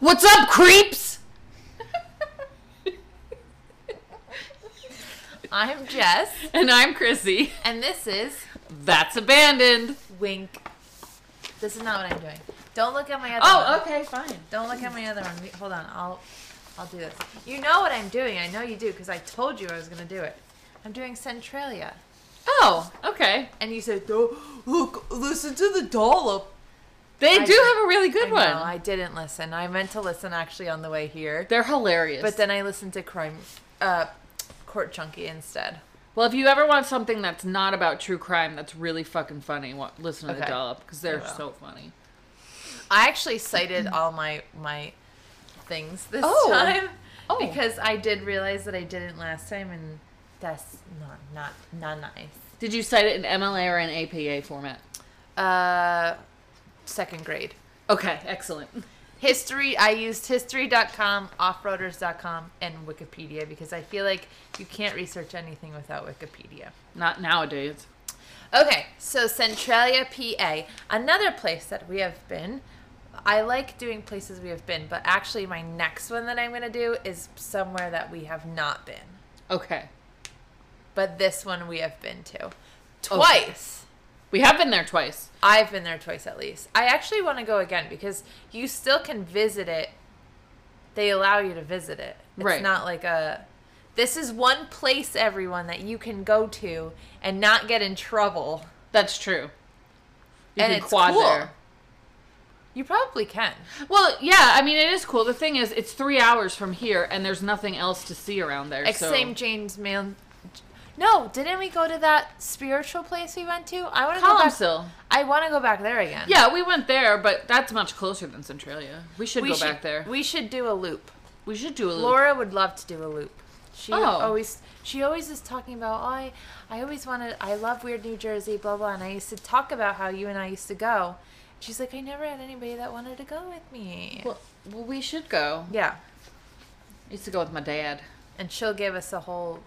What's up, creeps? I'm Jess, And I'm Chrissy. and this is That's abandoned. Wink. This is not what I'm doing. Don't look at my other Oh, one. okay, fine. Don't look at my other one. Wait, Hold on. I'll I'll do this. You know what I'm doing. I know you do because I told you I was going to do it. I'm doing Centralia. Oh, okay. And you said, "Oh, look, listen to the dollop." They I do have a really good I one. know, I didn't listen. I meant to listen actually on the way here. They're hilarious. But then I listened to Crime uh Court Junkie instead. well, if you ever want something that's not about true crime, that's really fucking funny, listen to the Okay. dollop because they're so funny. I actually cited all my my things this Oh. time Oh. because I did realize that I didn't last time, and that's not not not nice. Did you cite it in MLA or in APA format? Uh, second grade Okay, excellent. history. I used history.com, offroaders.com, and Wikipedia because I feel like you can't research anything without Wikipedia. Not nowadays. Okay, so Centralia, PA, another place that we have been. I like doing places we have been, but actually, my next one that I'm going to do is somewhere that we have not been. Okay. But this one we have been to twice. We have been there twice. I've been there twice at least. I actually want to go again because you still can visit it. They allow you to visit it. It's Right. not like a. This is one place, everyone, that you can go to and not get in trouble. That's true. You And can it's quad cool. there. You probably can. Well, yeah, I mean it is cool. The thing is, it's three hours from here, and there's nothing else to see around there. Like so. James Man. No, didn't we go to that spiritual place we went to? I want to go back. Columcille. I want to go back there again. Yeah, we went there, but that's much closer than Centralia. We should we go should, back there. We should do a loop. We should do a loop. Laura would love to do a loop. She Oh. always she always is talking about oh, I I always wanted I love weird New Jersey blah blah and I used to talk about how you and I used to go. She's like I never had anybody that wanted to go with me. Well, well, we should go. yeah, I used to go with my dad. and she'll give us a whole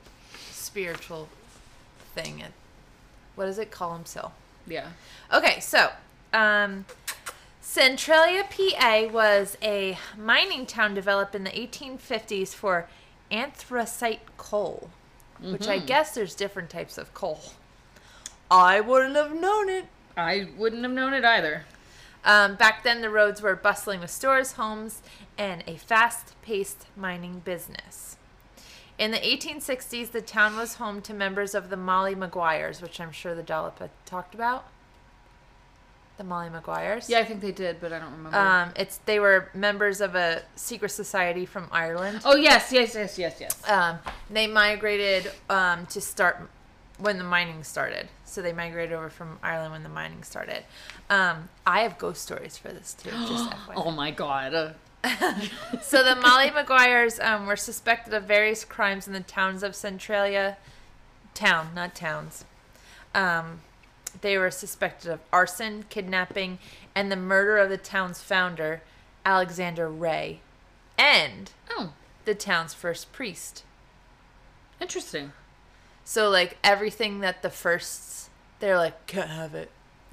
spiritual thing. At, does it? Column Yeah. Okay, so um, Centralia, PA was a mining town developed in the 1850s for anthracite coal, which I guess there's different types of coal. I wouldn't have known it. I wouldn't have known it either. Um, back then, the roads were bustling with stores, homes, and a fast paced mining business. In the 1860s, the town was home to members of the Molly Maguires, which I'm sure the Dollop talked about. The Molly Maguires. Yeah, I think they did, but I don't remember. Um, it's they were members of a secret society from Ireland. oh yes, yes, yes, yes, yes. Um, they migrated um, to start when the mining started. So they migrated over from Ireland when the mining started. Um, I have ghost stories for this too. Just FYI. Oh my god. So the Molly Maguires um, were suspected of various crimes in the towns of Centralia, town, not towns. Um, they were suspected of arson, kidnapping, and the murder of the town's founder, Alexander Rae, and oh, the town's first priest. interesting. So like everything that the firsts, they're like can't have it,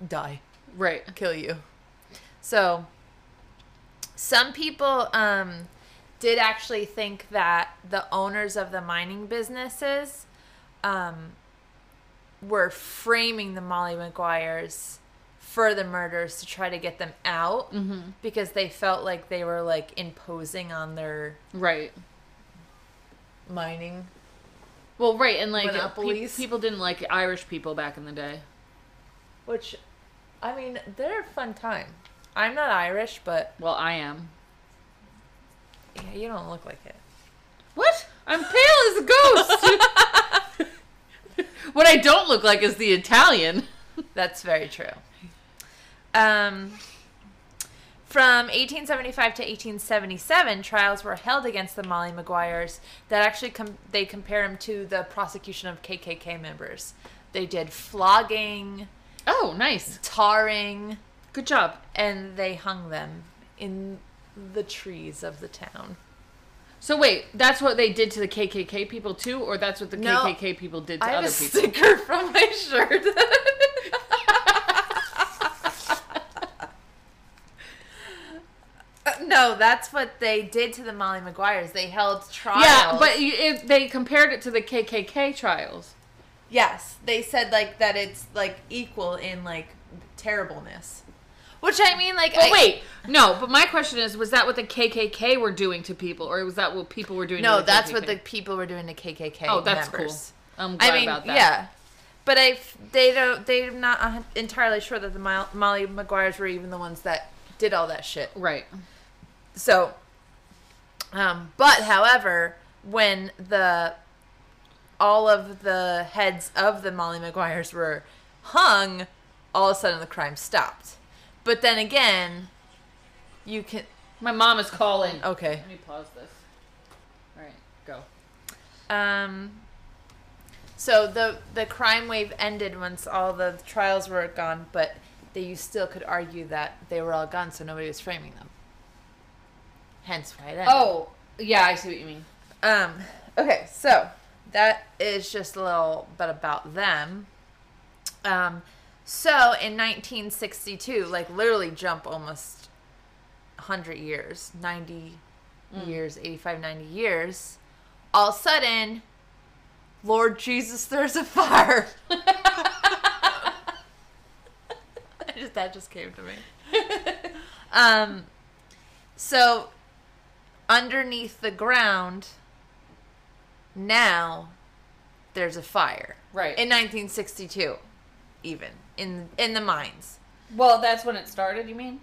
die. Right. kill you. So some people um, did actually think that the owners of the mining businesses um, were framing the Molly Maguires for the murders to try to get them out Mm-hmm. because they felt like they were like imposing on their Right. mining. Well, right, and like pe- people didn't like Irish people back in the day. Which, I mean, they're a fun time. I'm not Irish, but Well, I am. yeah, you don't look like it. What? I'm pale as a ghost. what I don't look like is the Italian. That's very true. Um, from 1875 to 1877, trials were held against the Molly Maguires that actually com- they compare them to the prosecution of KKK members. They did flogging, Oh, nice. tarring, Good job. and they hung them in the trees of the town. So wait, that's what they did to the KKK people too, or that's what the No. KKK people did to I have other a people? sticker from my shirt. Uh, no, that's what they did to the Molly Maguires. They held trials. Yeah, but you- it, they compared it to the KKK trials. yes, they said like that it's like equal in like terribleness. Which I mean, like, But I- wait, no. But my question is, was that what the KKK were doing to people, or was that what people were doing? no, to the KKK? No, that's what the people were doing to KKK. Oh, that's members. cool. I'm glad I mean, about that. yeah, but I they don't they're not entirely sure that the Mo- Molly Maguires were even the ones that did all that shit. Right. So, um, but however, when the all of the heads of the Molly Maguires were hung, all of a sudden the crime stopped. But then again, you can My mom is calling. okay. Let me pause this. All right, go. Um, so the the crime wave ended once all the trials were gone, but they you still could argue that they were all gone, so nobody was framing them. Hence why it ended. Oh, yeah, I see what you mean. Um, okay, so that is just a little bit about them. Um, so in 1962, like literally jump almost 100 years, 90 years, 85, 90 years, all of a sudden, Lord Jesus, there's a fire. Just, that just came to me. um, so underneath the ground now there's a fire Right. in 1962 even in in the mines well, that's when it started. You mean?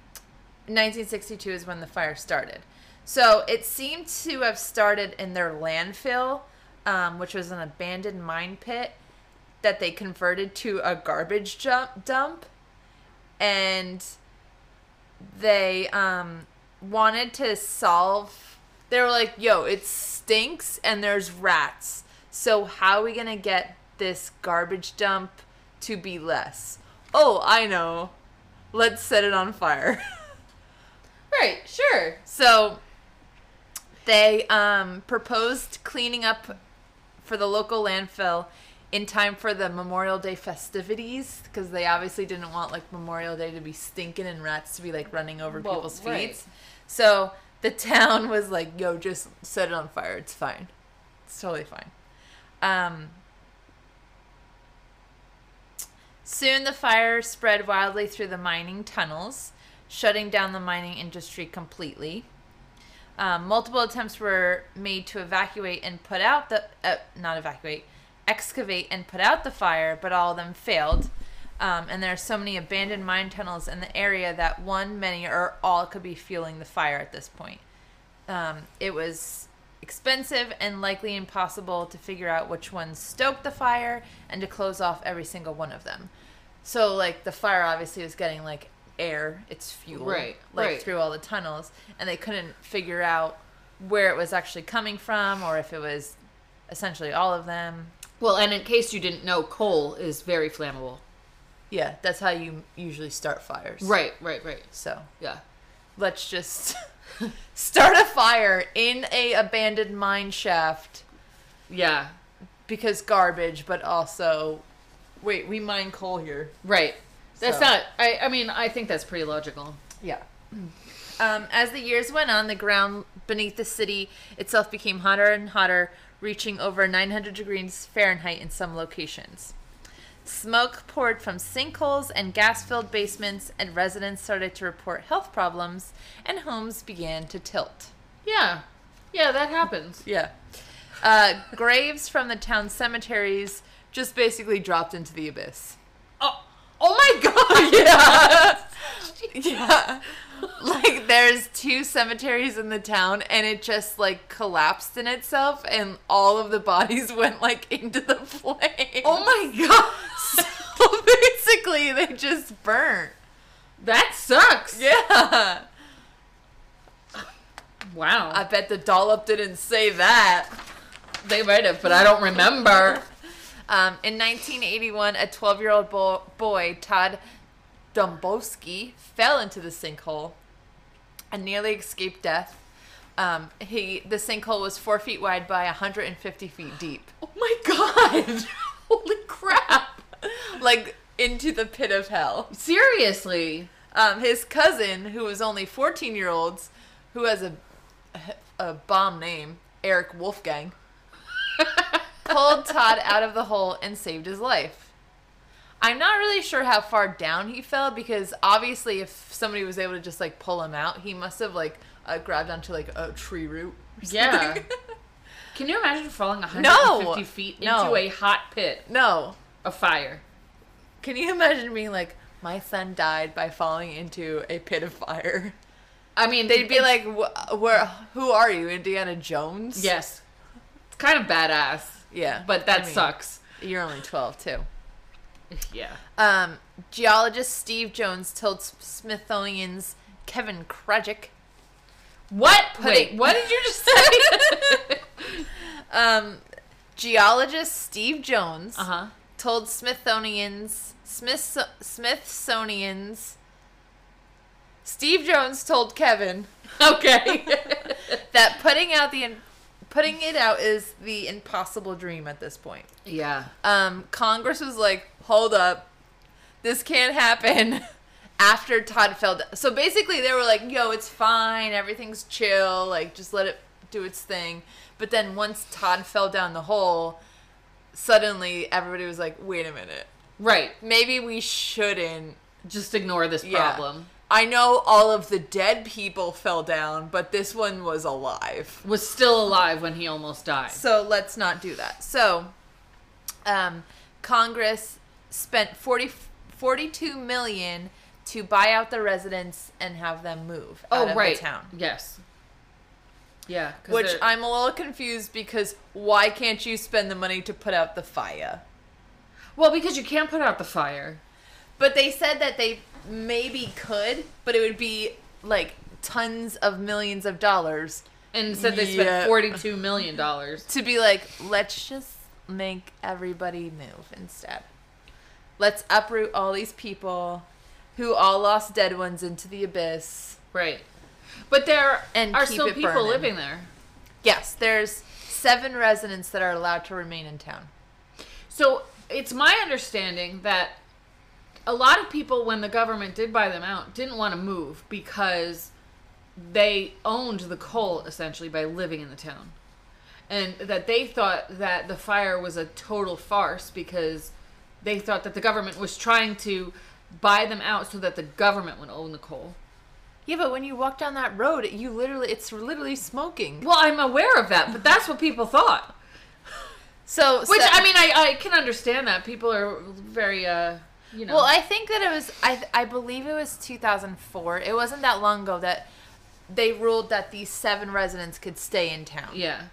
1962 is when the fire started so it seemed to have started in their landfill um, which was an abandoned mine pit that they converted to a garbage jump dump and they um, wanted to solve they were like yo it stinks and there's rats so how are we gonna get this garbage dump to be less oh i know let's set it on fire Right. Sure. so they um, proposed cleaning up for the local landfill in time for the Memorial Day festivities because they obviously didn't want like Memorial Day to be stinking and rats to be like running over Well, people's feet. right. So the town was like, "Yo, just set it on fire. It's fine. It's totally fine." Um, Soon the fire spread wildly through the mining tunnels, shutting down the mining industry completely. Um, multiple attempts were made to evacuate and put out the uh, not evacuate, excavate and put out the fire, but all of them failed. Um, and there are so many abandoned mine tunnels in the area that one, many, or all could be fueling the fire at this point. Um, it was expensive and likely impossible to figure out which ones stoked the fire and to close off every single one of them. So, like, the fire obviously was getting, like, air, its fuel, Right, like, right. through all the tunnels, and they couldn't figure out where it was actually coming from or if it was essentially all of them. Well, and in case you didn't know, coal is very flammable. Yeah, that's how you usually start fires. Right. Right. Right. So, Yeah. let's just start a fire in a abandoned mine shaft Yeah. because garbage, but also wait, we mine coal here. Right. That's So- not. I. I mean, I think that's pretty logical. Yeah. Um, as the years went on, the ground beneath the city itself became hotter and hotter, reaching over 900 degrees Fahrenheit in some locations. Smoke poured from sinkholes and gas filled basements, and residents started to report health problems, and homes began to tilt. Yeah. Yeah, that happens. Yeah. Uh, graves from the town cemeteries just basically dropped into the abyss. Oh. Oh my god. Yeah. yeah. Like there's two cemeteries in the town and it just like collapsed in itself and all of the bodies went like into the flames. Oh my god. So basically they just burnt. That sucks. Yeah. Wow. I bet the dollop didn't say that. they might have, but I don't remember. Um, in 1981, a 12 year old bo- boy, Todd Domboski, fell into the sinkhole and nearly escaped death. Um, he the sinkhole was four feet wide by 150 feet deep, Oh my god. Holy crap. like into the pit of hell. Seriously. Um, his cousin, who was only 14 year olds, who has a a bomb name, Eric Wolfgang, pulled Todd out of the hole and saved his life. I'm not really sure how far down he fell because obviously, if somebody was able to just like pull him out, he must have like uh, grabbed onto like a tree root. or Yeah. Can you imagine falling 150 No. feet into No. a hot pit no. A fire? Can you imagine being like, my son died by falling into a pit of fire? I mean, They'd be like, "Wh- "Where? Who are you, Indiana Jones?" yes, it's kind of badass, Yeah, but that I mean, sucks. You're only twelve too. Yeah. Um, geologist Steve Jones told Smithsonian's Kevin Krajick. What? Pudding. Wait, what did you just say? Um, geologist Steve Jones uh huh. told Smithsonian's Smith Smithsonian's Steve Jones told Kevin Okay. that putting out the putting it out is the impossible dream at this point. yeah. um, Congress was like, hold up, this can't happen after Todd fell down. So basically, they were like, yo, it's fine, everything's chill, like, just let it do its thing. But then once Todd fell down the hole, suddenly everybody was like, wait a minute, Right. maybe we shouldn't. Just ignore this Yeah. problem. I know all of the dead people fell down, but this one was alive. Was still alive when he almost died. So let's not do that. So, um, Congress spent 40, 42 million to buy out the residents and have them move oh, out oh, of right. town. Yes. Yeah. Which they're- I'm a little confused because why can't you spend the money to put out the fire? well, because you can't put out the fire. But they said that they maybe could, but it would be like tons of millions of dollars And said they Yeah. spent forty-two million dollars. to be like, let's just make everybody move instead. Let's uproot all these people who all lost dead ones into the abyss. Right. But there And are still people burning. living there. Yes, there's seven residents that are allowed to remain in town. So it's my understanding that a lot of people, when the government did buy them out, didn't want to move because they owned the coal essentially by living in the town. And that they thought that the fire was a total farce because they thought that the government was trying to buy them out so that the government would own the coal. Yeah, but when you walk down that road, you literally it's literally smoking. Well, I'm aware of that, but that's what people thought. So, Which so- I mean, I, I can understand that people are very, uh, you know. Well, I think that it was I I believe it was 2004. It wasn't that long ago that they ruled that these seven residents could stay in town. yeah,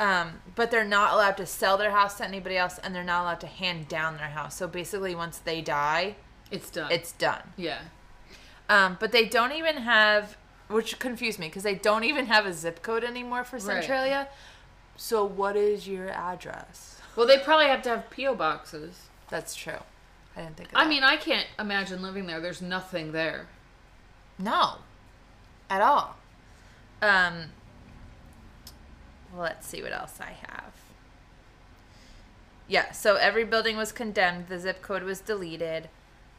Um, but they're not allowed to sell their house to anybody else, and they're not allowed to hand down their house. So basically, once they die, it's done. it's done. yeah. Um, but they don't even have, which confused me because they don't even have a zip code anymore for Right. Centralia. So what is your address? Well, they probably have to have PO boxes. That's true. I didn't think. Of that. I mean, I can't imagine living there. There's nothing there. no, at all. Um. Let's see what else I have. Yeah, so every building was condemned. The zip code was deleted.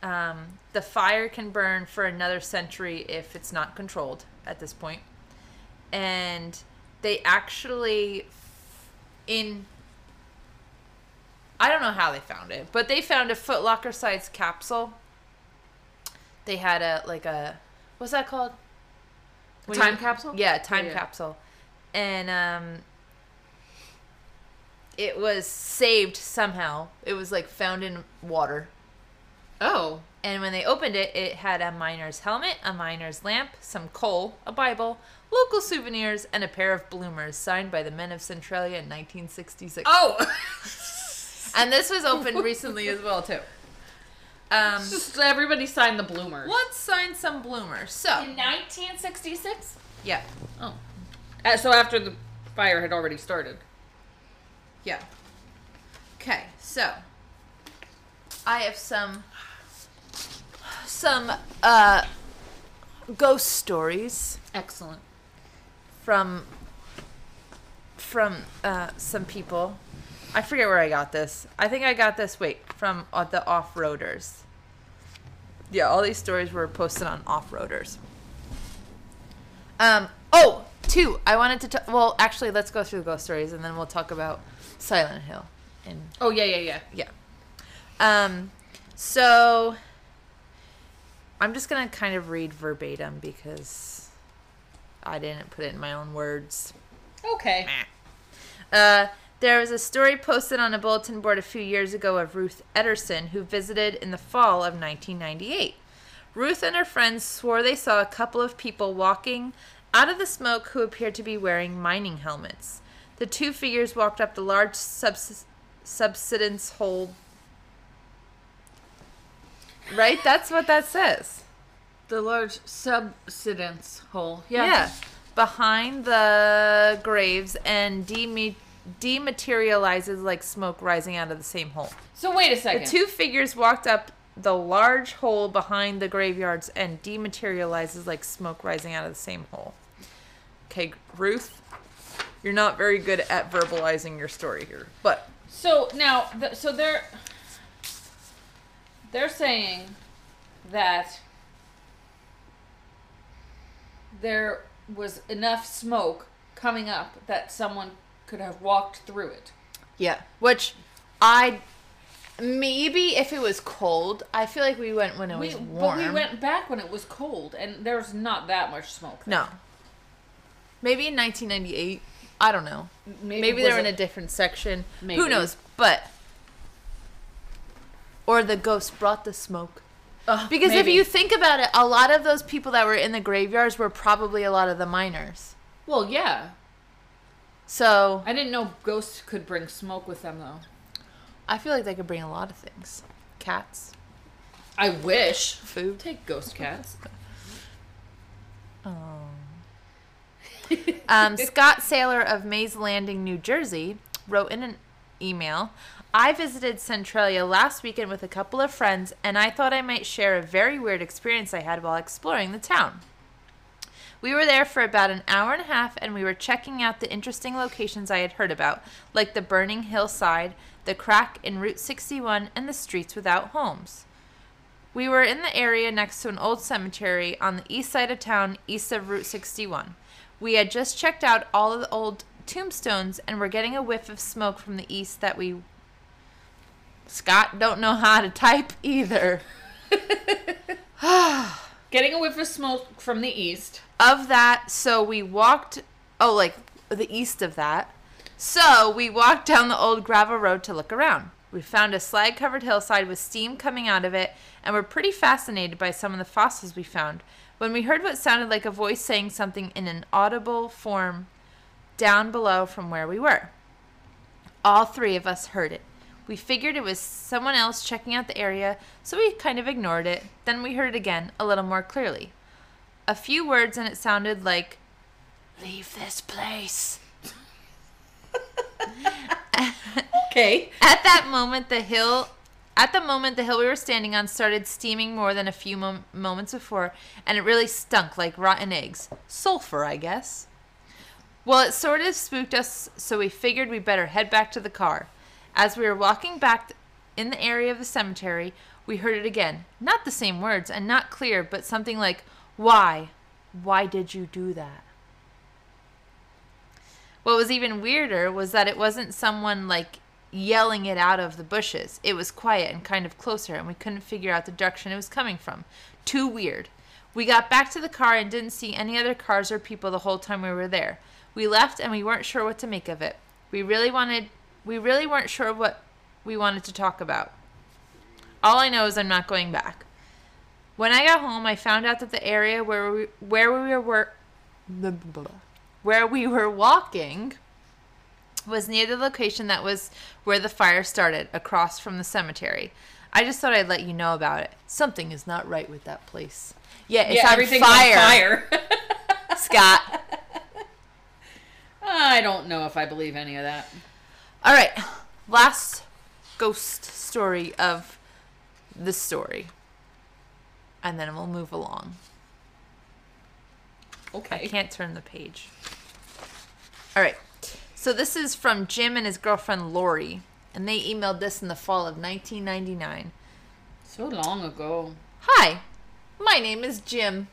Um, the fire can burn for another century if it's not controlled at this point. And they actually, in, I don't know how they found it, but they found a Foot Locker sized capsule. They had a like a, what's that called? When Time you- capsule? Yeah, time Yeah. capsule, and um, it was saved somehow. It was like found in water. Oh, And when they opened it, it had a miner's helmet, a miner's lamp, some coal, a Bible, local souvenirs, and a pair of bloomers signed by the men of Centralia in 1966. oh! And this was opened recently as well, too. Um, Just everybody signed the bloomers. let's sign some bloomers. So, In 1966? yeah, Oh, so after the fire had already started. yeah. Okay, so I have some some uh ghost stories. Excellent. from from uh, some people. I forget where I got this. I think I got this. Wait, from uh, the off-roaders. Yeah, all these stories were posted on off-roaders. Um. Oh, two. I wanted to. T- well, actually, let's go through the ghost stories and then we'll talk about Silent Hill. And Oh yeah, yeah, yeah. yeah. Um. So I'm just gonna kind of read verbatim because I didn't put it in my own words. Okay. Uh, there was a story posted on a bulletin board a few years ago of Ruth Ederson, who visited in the fall of 1998. Ruth and her friends swore they saw a couple of people walking out of the smoke who appeared to be wearing mining helmets. The two figures walked up the large subs- subsidence hole. Right? That's what that says. The large subsidence hole. Yeah. Yeah. Behind the graves and deme- dematerializes like smoke rising out of the same hole. So wait a second. The two figures walked up the large hole behind the graveyards and dematerializes like smoke rising out of the same hole. Okay, Ruth, you're not very good at verbalizing your story here, but So now, th- so they're they're saying that there was enough smoke coming up that someone could have walked through it. yeah, which I maybe if it was cold, I feel like we went when it We, was warm. but we went back when it was cold, and there's not that much smoke. there. no. Maybe in 1998. I don't know. maybe, Maybe they're in a different section. Maybe. Who knows? But or the ghost brought the smoke. Ugh, Because maybe. if you think about it, a lot of those people that were in the graveyards were probably a lot of the miners. well, yeah, So I didn't know ghosts could bring smoke with them though. I feel like they could bring a lot of things. Cats, I wish. food. Take ghost cats. Oh. Um, Scott Sailor of Mays Landing, New Jersey, wrote in an email I visited Centralia last weekend with a couple of friends, and I thought I might share a very weird experience I had while exploring the town. We were there for about an hour and a half, and we were checking out the interesting locations I had heard about, like the burning hillside, the crack in Route 61, and the streets without homes. We were in the area next to an old cemetery on the east side of town, east of Route 61. We had just checked out all of the old tombstones and were getting a whiff of smoke from the east that we. Scott don't know how to type either. Getting a whiff of smoke from the east. Of that, so we walked. Oh, like the east of that. So we walked down the old gravel road to look around. We found a slag covered hillside with steam coming out of it and were pretty fascinated by some of the fossils we found when we heard what sounded like a voice saying something in an audible form down below from where we were. All three of us heard it. We figured it was someone else checking out the area, so we kind of ignored it. Then we heard it again, a little more clearly. A few words, and it sounded like, Leave this place. Okay. At that moment, the hill. At the moment, the hill we were standing on started steaming more than a few mom- moments before, and it really stunk like rotten eggs. Sulfur, I guess. Well, it sort of spooked us, so we figured we'd better head back to the car. As we were walking back in the area of the cemetery, we heard it again. Not the same words, and not clear, but something like, Why? Why did you do that? What was even weirder was that it wasn't someone like yelling it out of the bushes. It was quiet and kind of closer, and we couldn't figure out the direction it was coming from. Too weird. We got back to the car and didn't see any other cars or people the whole time we were there. We left and we weren't sure what to make of it. We really wanted we really weren't sure what we wanted to talk about. All I know is I'm not going back. When I got home, I found out that the area where we where we were where we were walking was near the location that was where the fire started, across from the cemetery. I just thought I'd let you know about it. Something is not right with that place. Yeah, it's yeah, on everything's fire, on fire. Scott. I don't know if I believe any of that. All right, last ghost story of the story, and then we'll move along. Okay. I can't turn the page. All right. So this is from Jim and his girlfriend Lori, and they emailed this in the fall of 1999. So long ago. Hi, my name is Jim.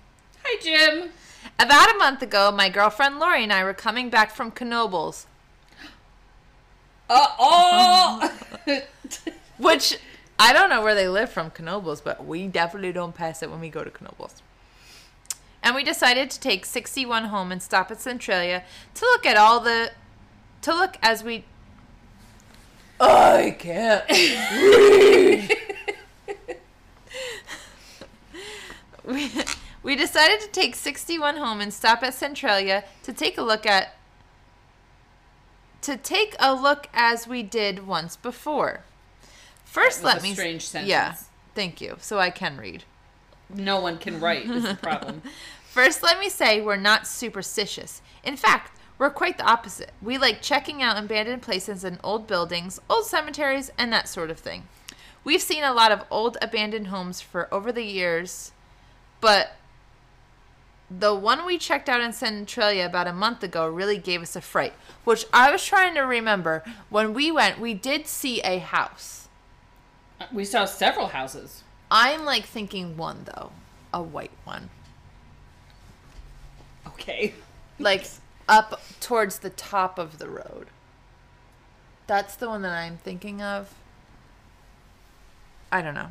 Hi, Jim. About a month ago, my girlfriend Lori and I were coming back from Knoebels, Uh oh. which I don't know where they live from Knoebels, but we definitely don't pass it when we go to Knoebels. And we decided to take 61 home and stop at Centralia to look at all the to look as we I can't read. we, we decided to take 61 home and stop at Centralia to take a look at to take a look as we did once before. First, That was let a me strange sentence. Yeah, thank you. So I can read. no one can write. Is the problem? First, let me say we're not superstitious. In fact, we're quite the opposite. We like checking out abandoned places and old buildings, old cemeteries, and that sort of thing. We've seen a lot of old abandoned homes for over the years, but the one we checked out in Centralia about a month ago really gave us a fright, which I was trying to remember. When we went, we did see a house. Uh, we saw several houses. I'm like thinking one though, a white one. Okay. like up towards the top of the road. That's the one that I'm thinking of. I don't know.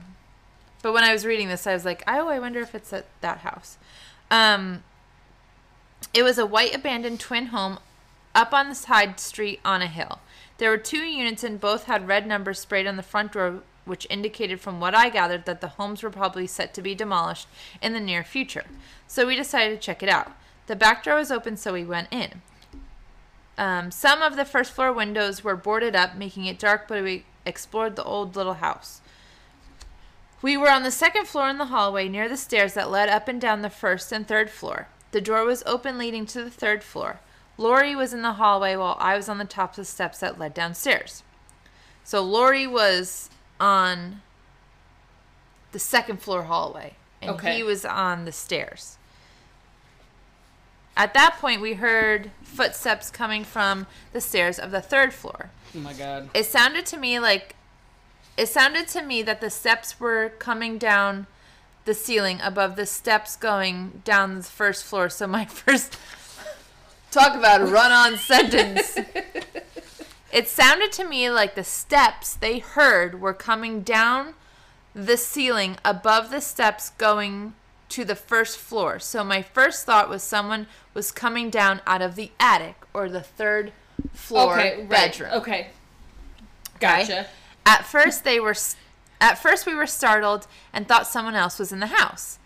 But when I was reading this, I was like, oh, I wonder if it's at that house. Um, it was a white abandoned twin home up on the side street on a hill. There were two units and both had red numbers sprayed on the front door, which indicated from what I gathered that the homes were probably set to be demolished in the near future. So we decided to check it out. The back door was open, so we went in. Um, some of the first floor windows were boarded up, making it dark, but we explored the old little house. We were on the second floor in the hallway near the stairs that led up and down the first and third floor. The door was open leading to the third floor. Lori was in the hallway while I was on the tops of the steps that led downstairs. So Lori was on the second floor hallway, and Okay. he was on the stairs. At that point, we heard footsteps coming from the stairs of the third floor. Oh my god. It sounded to me like it sounded to me that the steps were coming down the ceiling above the steps going down the first floor. So my first talk about a run-on sentence. It sounded to me like the steps they heard were coming down the ceiling above the steps going to the first floor. So my first thought was someone was coming down out of the attic or the third floor okay, right. bedroom. Okay. Gotcha. At first they were at first we were startled and thought someone else was in the house.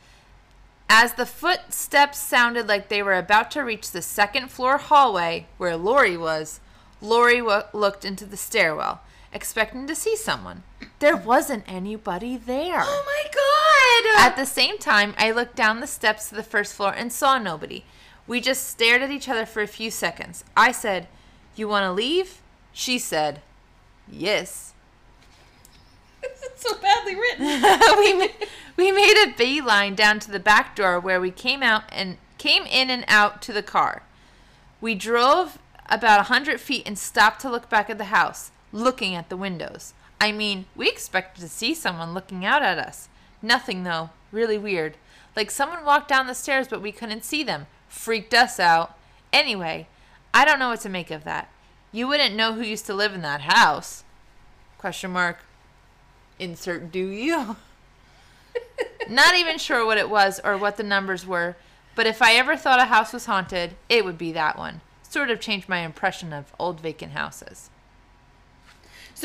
As the footsteps sounded like they were about to reach the second floor hallway where Lori was, Lori w- looked into the stairwell, expecting to see someone. There wasn't anybody there. Oh my god. At the same time, I looked down the steps to the first floor and saw nobody. We just stared at each other for a few seconds. I said, You want to leave? She said, Yes. this is so badly written. we, ma- we made a beeline down to the back door where we came out and came in and out to the car. We drove about a hundred feet and stopped to look back at the house, looking at the windows. I mean, we expected to see someone looking out at us. Nothing though. Really weird. Like someone walked down the stairs, but we couldn't see them. Freaked us out. Anyway, I don't know what to make of that. You wouldn't know who used to live in that house. Question mark. Insert do you? Not even sure what it was or what the numbers were, but if I ever thought a house was haunted, it would be that one. Sort of changed my impression of old vacant houses.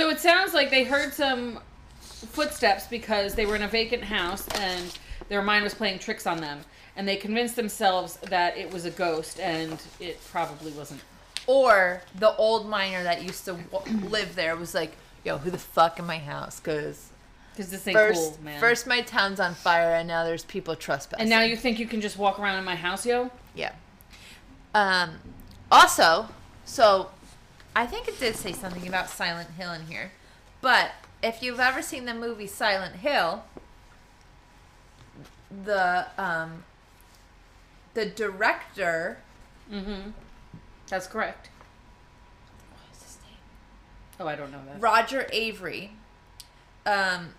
So it sounds like they heard some footsteps because they were in a vacant house and their mind was playing tricks on them. And they convinced themselves that it was a ghost and it probably wasn't. Or the old miner that used to w- live there was like, yo, who the fuck in my house? Because Because this ain't first, cool, man. first my town's on fire and now there's people trespassing. and now you think you can just walk around in my house, yo? Yeah. Um, also, so I think it did say something about Silent Hill in here, but if you've ever seen the movie Silent Hill, the um, the director, Mm-hmm. That's correct. what is his name? Oh, I don't know that. Roger Avary, um,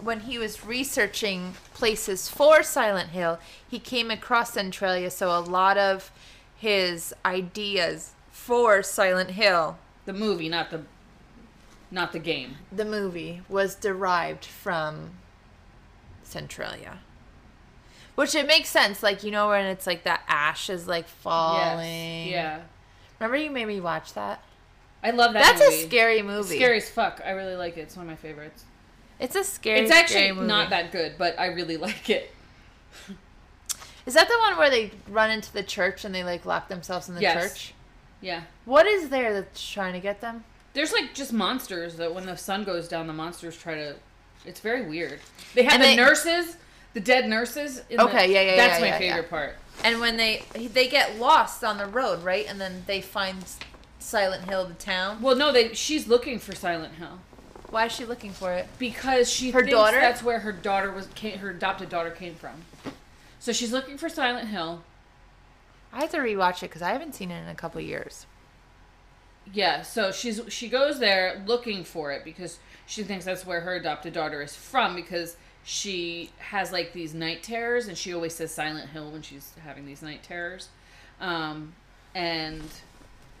when he was researching places for Silent Hill, he came across Centralia. So a lot of his ideas for Silent Hill, The movie, not the not the game. the movie, was derived from Centralia. Which it makes sense, like you know when it's like that ash is like falling. Yes. Yeah. Remember you made me watch that? I love that That's movie. a scary movie. scary as fuck. I really like it. It's one of my favorites. It's a scary. it's actually scary movie. not that good, but I really like it. Is that the one where they run into the church and they like lock themselves in the Yes. church? Yeah. What is there that's trying to get them? There's like just monsters that when the sun goes down, the monsters try to. It's very weird. They have And the they- nurses, the dead nurses. In Okay, the, yeah, yeah, That's yeah, my yeah, favorite yeah. part. And when they they get lost on the road, right? And then they find Silent Hill, the town. Well, no, they. She's looking for Silent Hill Why is she looking for it? because she Her thinks daughter? that's where her daughter was. Came, her adopted daughter came from. So she's looking for Silent Hill. I have to rewatch it because I haven't seen it in a couple years. Yeah, so she's she goes there looking for it because she thinks that's where her adopted daughter is from because she has like these night terrors and she always says Silent Hill when she's having these night terrors. Um and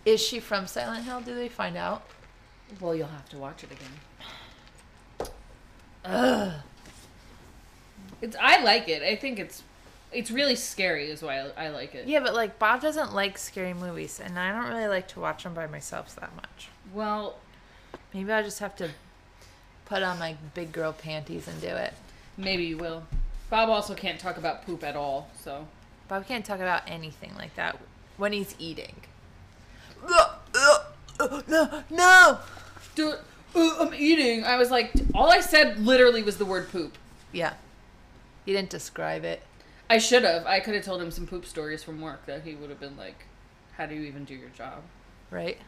Is she from Silent Hill? Do they find out? well, you'll have to watch it again. Ugh. It's I like it. I think it's it's really scary is why I, I like it. Yeah, but like Bob doesn't like scary movies, and I don't really like to watch them by myself that much. Well, Maybe I just have to put on my big girl panties and do it. maybe you will. Bob also can't talk about poop at all, so Bob can't talk about anything like that when he's eating. No, no. Dude, I'm eating. I was like, all I said literally was the word poop. Yeah. He didn't describe it. I should have. I could have told him some poop stories from work that he would have been like, "How do you even do your job?" Right?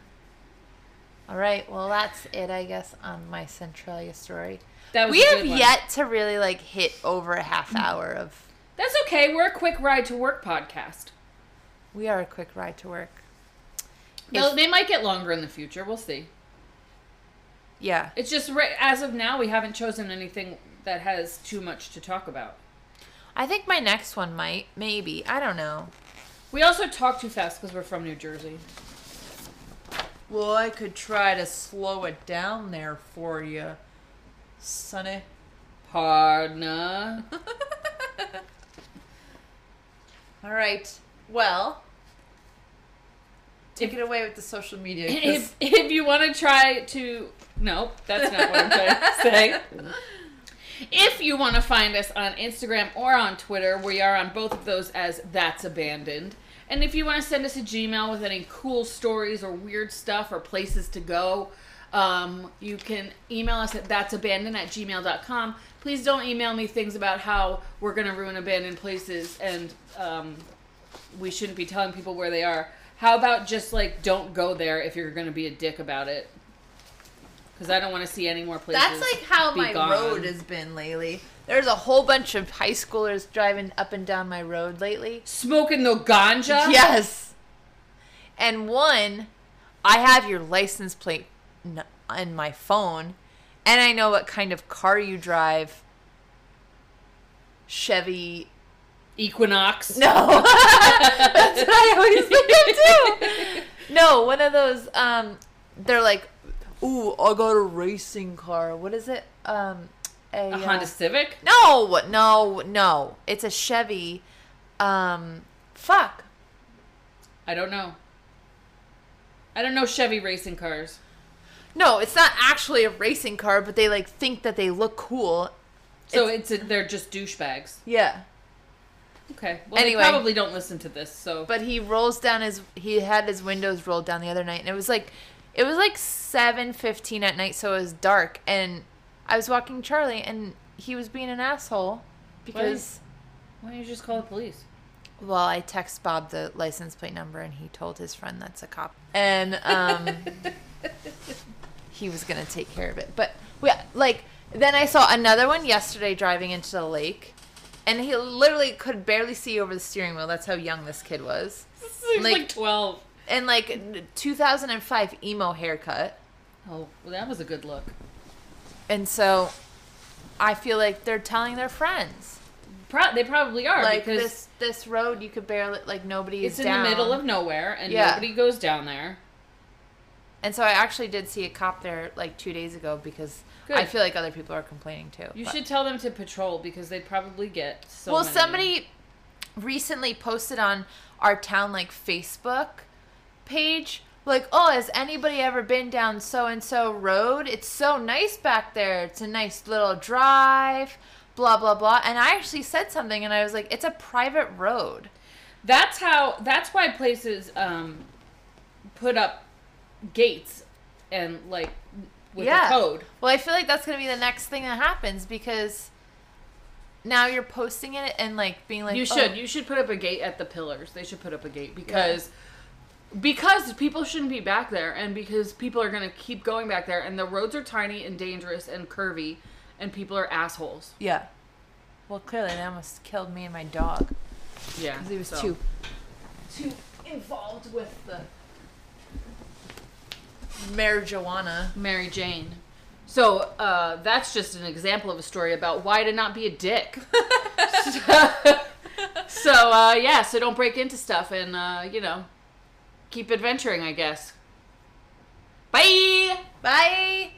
All right. Well, that's it, I guess, on my Centralia story. That was We a have one. yet to really like hit over a half mm. hour of. That's okay. We're a quick ride to work podcast. We are a quick ride to work. They'll- If- they might get longer in the future. We'll see. Yeah. It's just as of now, we haven't chosen anything that has too much to talk about. I think my next one might, maybe. I don't know. We also talk too fast because we're from New Jersey. Well, I could try to slow it down there for you, Sonny. Partner. All right. Well, take it away with the social media. if if you want to try to no that's not what i'm trying to say if you want to find us on instagram or on twitter we are on both of those as that's abandoned and if you want to send us a gmail with any cool stories or weird stuff or places to go um, you can email us at that's abandoned at gmail.com please don't email me things about how we're going to ruin abandoned places and um, we shouldn't be telling people where they are. How about just like don't go there if you're going to be a dick about it? Because I don't want to see any more places. That's like how my gone. road has been lately. There's a whole bunch of high schoolers driving up and down my road lately. smoking the ganja. Yes. And one, I have your license plate on my phone, and I know what kind of car you drive. Chevy. Equinox. No, that's what I always think of too. No, one of those. Um, they're like, ooh, I got a racing car. What is it? Um, a, A uh, Honda Civic. No, no, no. It's a Chevy. Um, fuck. I don't know. I don't know Chevy racing cars. No, it's not actually a racing car, but they like think that they look cool. So it's, a, they're just douchebags. Yeah. Okay. Well, Anyway. they probably don't listen to this. So But he rolls down his he had his windows rolled down the other night and it was like it was like 7:15 at night so it was dark and I was walking Charlie and he was being an asshole because why don't you just call the police? well I text Bob the license plate number and he told his friend that's a cop and um he was going to take care of it. But we like then I saw another one yesterday driving into the lake and he literally could barely see over the steering wheel. That's how young this kid was. Like- like twelve. And like 2005 emo haircut. Oh, well, that was a good look. And so I feel like they're telling their friends. Pro- they probably are Like this this road you could barely like nobody is. it's is in down. the middle of nowhere and Yeah. nobody goes down there. And so I actually did see a cop there like two days ago because I feel like other people are complaining too. You but- should tell them to patrol because they'd probably get so. well, many. somebody recently posted on our town like Facebook page like, "Oh, has anybody ever been down so and so road? It's so nice back there. It's a nice little drive." Blah blah blah. And I actually said something, and I was like, "It's a private road." That's how. That's why places um, put up gates and like with Yeah. a code. Well, I feel like that's gonna be the next thing that happens because now you're posting it and like being like, you "Oh, should. You should put up a gate at the pillars. They should put up a gate because because people shouldn't be back there, and because people are gonna keep going back there, and the roads are tiny and dangerous and curvy, and people are assholes. Yeah. Well, clearly they almost killed me and my dog Yeah, because he was so. too too involved with the marijuana. Mary Jane. So uh, that's just an example of a story about why to not be a dick. so uh, yeah, so don't break into stuff and uh, you know keep adventuring, I guess. Bye. Bye.